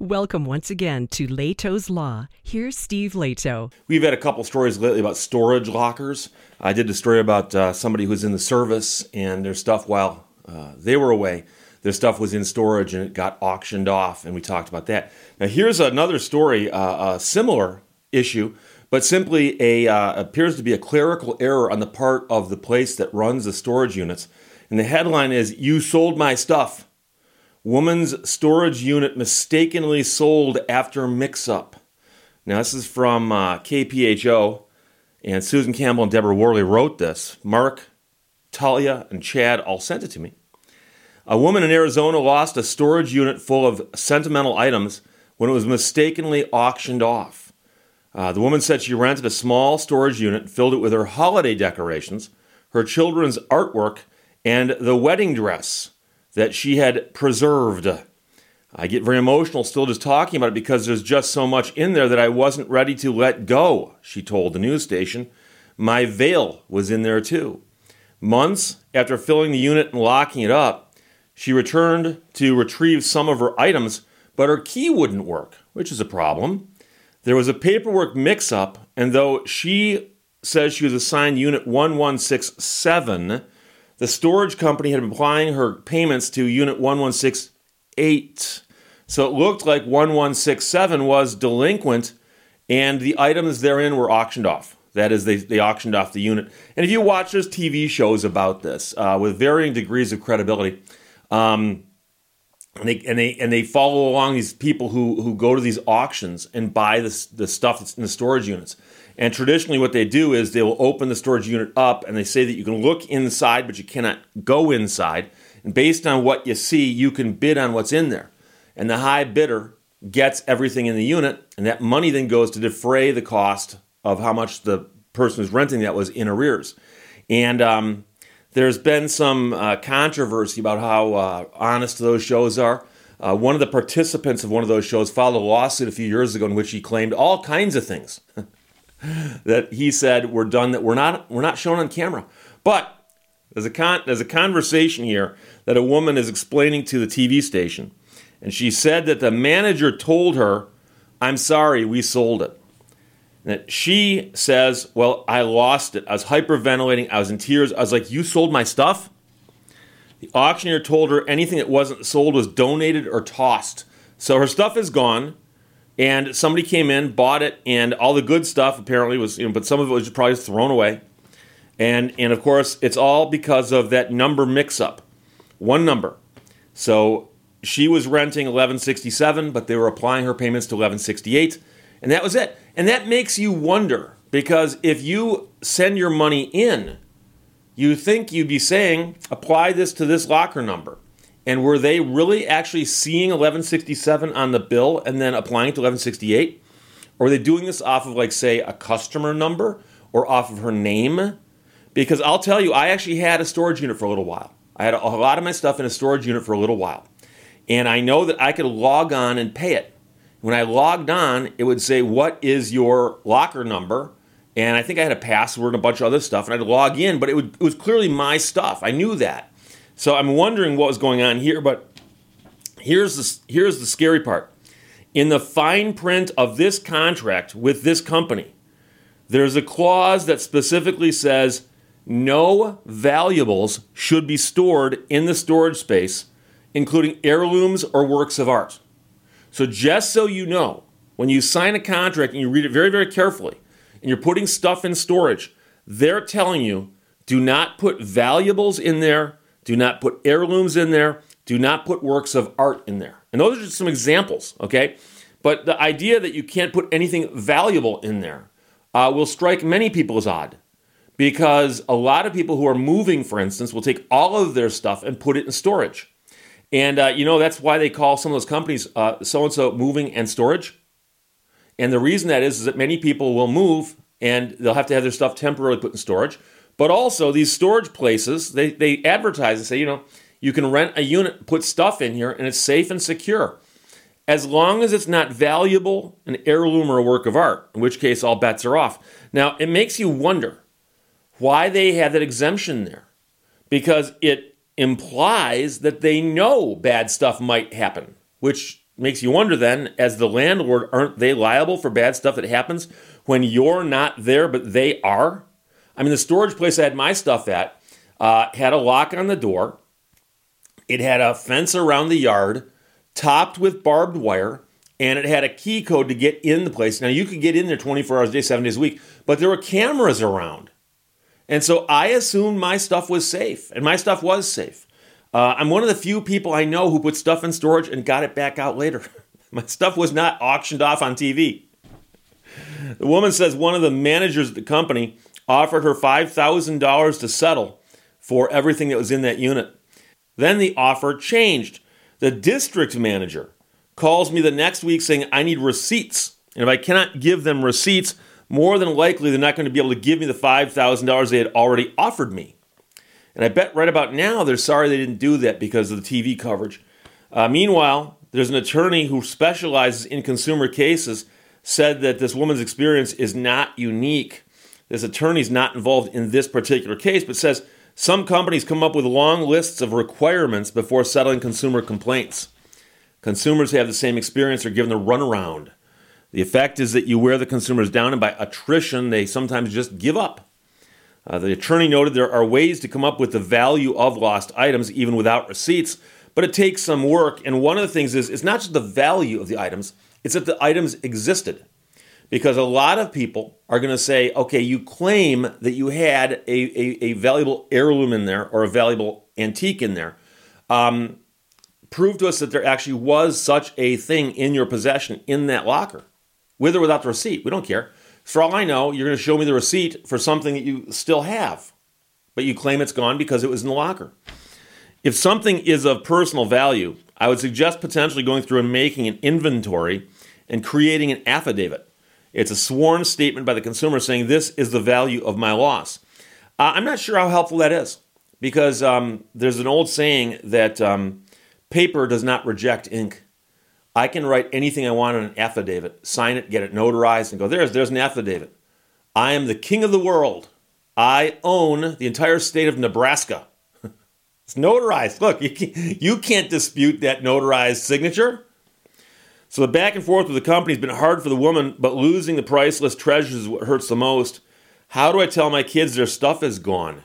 Welcome once again to Lehto's Law. Here's Steve Lehto. We've had a couple stories lately about storage lockers. I did a story about uh, somebody who was in the service and their stuff while uh, they were away. Their stuff was in storage and it got auctioned off, and we talked about that. Now, here's another story, uh, a similar issue, but simply a uh, appears to be a clerical error on the part of the place that runs the storage units. And the headline is "You sold my stuff." Woman's storage unit mistakenly sold after mix up. Now, this is from uh, KPHO, and Susan Campbell and Deborah Worley wrote this. Mark, Talia, and Chad all sent it to me. A woman in Arizona lost a storage unit full of sentimental items when it was mistakenly auctioned off. Uh, the woman said she rented a small storage unit, filled it with her holiday decorations, her children's artwork, and the wedding dress that she had preserved. I get very emotional still just talking about it because there's just so much in there that I wasn't ready to let go, she told the news station. My veil was in there too. Months after filling the unit and locking it up, she returned to retrieve some of her items, but her key wouldn't work, which is a problem. There was a paperwork mix up, and though she says she was assigned Unit 1167, the storage company had been applying her payments to Unit 1168. So it looked like 1167 was delinquent, and the items therein were auctioned off. That is, they, they auctioned off the unit. And if you watch, there's TV shows about this uh, with varying degrees of credibility. Um, and they, and they and they follow along these people who, who go to these auctions and buy the, the stuff that's in the storage units. And traditionally, what they do is they will open the storage unit up and they say that you can look inside, but you cannot go inside. And based on what you see, you can bid on what's in there. And the high bidder gets everything in the unit, and that money then goes to defray the cost of how much the person who's renting that was in arrears. And um, there's been some uh, controversy about how uh, honest those shows are. Uh, one of the participants of one of those shows filed a lawsuit a few years ago in which he claimed all kinds of things. that he said we're done that we're not we're not shown on camera. But there's a con- there's a conversation here that a woman is explaining to the TV station, and she said that the manager told her, "I'm sorry, we sold it." And that she says, "Well, I lost it. I was hyperventilating. I was in tears. I was like, "You sold my stuff?" The auctioneer told her anything that wasn't sold was donated or tossed. So her stuff is gone and somebody came in, bought it, and all the good stuff apparently was, you know, but some of it was probably thrown away. And and of course, it's all because of that number mix-up, one number. So she was renting 1167, but they were applying her payments to 1168, and that was it. And that makes you wonder because if you send your money in, you think you'd be saying apply this to this locker number. And were they really actually seeing 1167 on the bill and then applying to 1168? Or were they doing this off of, like, say, a customer number or off of her name? Because I'll tell you, I actually had a storage unit for a little while. I had a lot of my stuff in a storage unit for a little while. And I know that I could log on and pay it. When I logged on, it would say, What is your locker number? And I think I had a password and a bunch of other stuff. And I'd log in, but it, would, it was clearly my stuff. I knew that. So I'm wondering what was going on here, but here's the, here's the scary part. In the fine print of this contract with this company, there's a clause that specifically says no valuables should be stored in the storage space, including heirlooms or works of art. So, just so you know, when you sign a contract and you read it very, very carefully, and you're putting stuff in storage, they're telling you do not put valuables in there do not put heirlooms in there. Do not put works of art in there. And those are just some examples, okay? But the idea that you can't put anything valuable in there uh, will strike many people as odd because a lot of people who are moving, for instance, will take all of their stuff and put it in storage. And uh, you know, that's why they call some of those companies so and so moving and storage. And the reason that is, is that many people will move and they'll have to have their stuff temporarily put in storage. But also, these storage places, they, they advertise and say, you know, you can rent a unit, put stuff in here, and it's safe and secure. As long as it's not valuable, an heirloom, or a work of art, in which case all bets are off. Now, it makes you wonder why they have that exemption there. Because it implies that they know bad stuff might happen, which makes you wonder then, as the landlord, aren't they liable for bad stuff that happens when you're not there, but they are? I mean, the storage place I had my stuff at uh, had a lock on the door. It had a fence around the yard, topped with barbed wire, and it had a key code to get in the place. Now, you could get in there 24 hours a day, seven days a week, but there were cameras around. And so I assumed my stuff was safe, and my stuff was safe. Uh, I'm one of the few people I know who put stuff in storage and got it back out later. my stuff was not auctioned off on TV. The woman says one of the managers at the company offered her $5,000 to settle for everything that was in that unit. Then the offer changed. The district manager calls me the next week saying, I need receipts. And if I cannot give them receipts, more than likely they're not going to be able to give me the $5,000 they had already offered me. And I bet right about now they're sorry they didn't do that because of the TV coverage. Uh, meanwhile, there's an attorney who specializes in consumer cases said that this woman's experience is not unique. This attorney's not involved in this particular case, but says some companies come up with long lists of requirements before settling consumer complaints. Consumers who have the same experience are given the runaround. The effect is that you wear the consumers down, and by attrition, they sometimes just give up. Uh, the attorney noted there are ways to come up with the value of lost items even without receipts, but it takes some work. And one of the things is it's not just the value of the items, it's that the items existed. Because a lot of people are going to say, okay, you claim that you had a, a, a, valuable heirloom in there or a valuable antique in there. Um, prove to us that there actually was such a thing in your possession in that locker with or without the receipt. We don't care. For all I know, you're going to show me the receipt for something that you still have, but you claim it's gone because it was in the locker. If something is of personal value, I would suggest potentially going through and making an inventory and creating an affidavit. It's a sworn statement by the consumer saying, This is the value of my loss. Uh, I'm not sure how helpful that is because um, there's an old saying that um, paper does not reject ink. I can write anything I want on an affidavit, sign it, get it notarized, and go, there's, there's an affidavit. I am the king of the world. I own the entire state of Nebraska. it's notarized. Look, you can't, you can't dispute that notarized signature. So the back and forth with the company has been hard for the woman, but losing the priceless treasures is what hurts the most. How do I tell my kids their stuff is gone?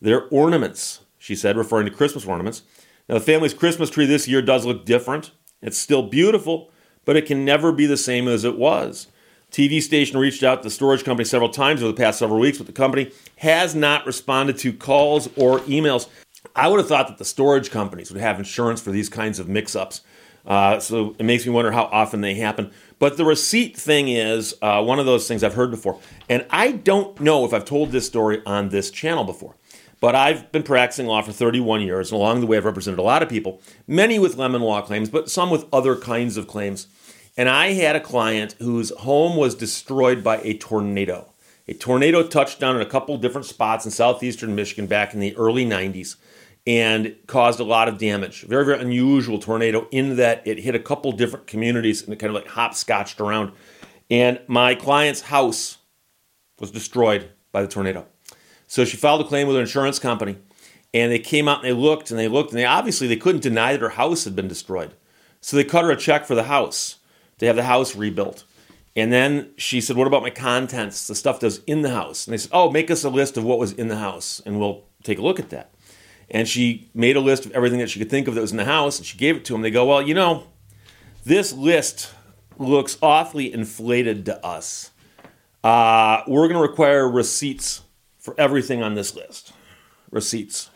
Their ornaments, she said, referring to Christmas ornaments. Now, the family's Christmas tree this year does look different. It's still beautiful, but it can never be the same as it was. TV station reached out to the storage company several times over the past several weeks, but the company has not responded to calls or emails. I would have thought that the storage companies would have insurance for these kinds of mix ups. Uh, so it makes me wonder how often they happen. But the receipt thing is uh, one of those things I've heard before. And I don't know if I've told this story on this channel before. But I've been practicing law for 31 years, and along the way, I've represented a lot of people, many with lemon law claims, but some with other kinds of claims. And I had a client whose home was destroyed by a tornado. A tornado touched down in a couple different spots in southeastern Michigan back in the early 90s and caused a lot of damage. Very, very unusual tornado in that it hit a couple different communities and it kind of like hopscotched around. And my client's house was destroyed by the tornado. So she filed a claim with her insurance company, and they came out and they looked and they looked and they obviously they couldn't deny that her house had been destroyed. So they cut her a check for the house to have the house rebuilt. And then she said, "What about my contents, the stuff that's in the house?" And they said, "Oh, make us a list of what was in the house, and we'll take a look at that." And she made a list of everything that she could think of that was in the house, and she gave it to them. They go, "Well, you know, this list looks awfully inflated to us. Uh, we're going to require receipts for everything on this list receipts.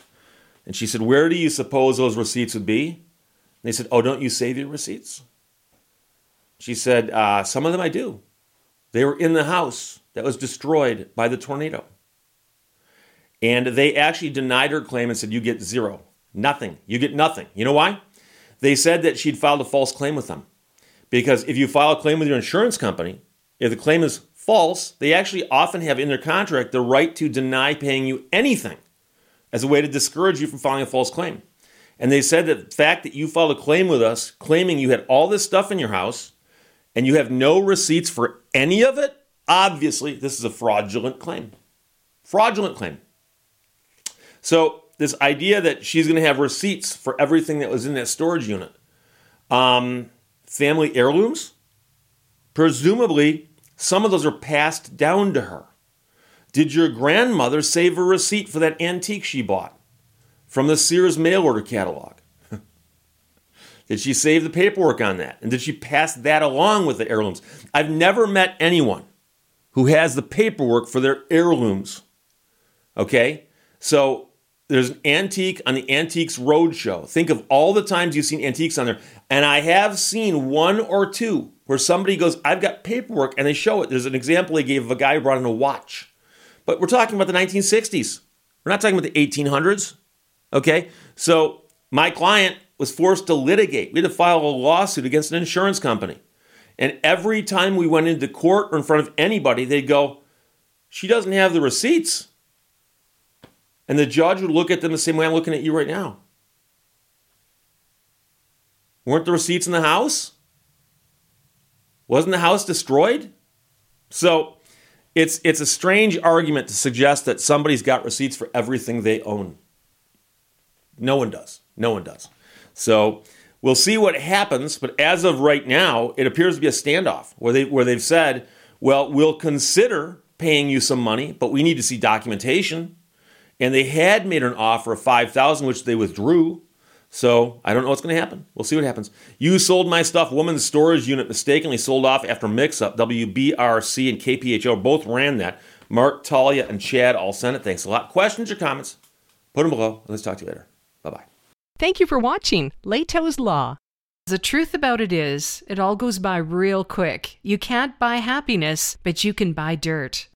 And she said, Where do you suppose those receipts would be? And they said, Oh, don't you save your receipts? She said, uh, Some of them I do. They were in the house that was destroyed by the tornado. And they actually denied her claim and said, You get zero. Nothing. You get nothing. You know why? They said that she'd filed a false claim with them. Because if you file a claim with your insurance company, if the claim is false, they actually often have in their contract the right to deny paying you anything as a way to discourage you from filing a false claim. And they said that the fact that you filed a claim with us claiming you had all this stuff in your house and you have no receipts for any of it, obviously this is a fraudulent claim. Fraudulent claim. So, this idea that she's going to have receipts for everything that was in that storage unit, um, family heirlooms? Presumably, some of those are passed down to her. Did your grandmother save a receipt for that antique she bought from the Sears mail order catalog? did she save the paperwork on that? And did she pass that along with the heirlooms? I've never met anyone who has the paperwork for their heirlooms. Okay? So there's an antique on the Antiques Roadshow. Think of all the times you've seen antiques on there. And I have seen one or two where somebody goes, I've got paperwork, and they show it. There's an example they gave of a guy who brought in a watch. But we're talking about the 1960s. We're not talking about the 1800s. Okay? So my client was forced to litigate. We had to file a lawsuit against an insurance company. And every time we went into court or in front of anybody, they'd go, She doesn't have the receipts. And the judge would look at them the same way I'm looking at you right now. Weren't the receipts in the house? Wasn't the house destroyed? So it's it's a strange argument to suggest that somebody's got receipts for everything they own. No one does. No one does. So we'll see what happens, but as of right now, it appears to be a standoff where they where they've said, "Well, we'll consider paying you some money, but we need to see documentation." And they had made an offer of 5000 which they withdrew. So I don't know what's going to happen. We'll see what happens. You sold my stuff. Woman's storage unit mistakenly sold off after mix-up. WBRC and KPHO both ran that. Mark, Talia, and Chad all sent it. Thanks a lot. Questions or comments? Put them below. And let's talk to you later. Bye bye. Thank you for watching Lehto's Law. The truth about it is, it all goes by real quick. You can't buy happiness, but you can buy dirt.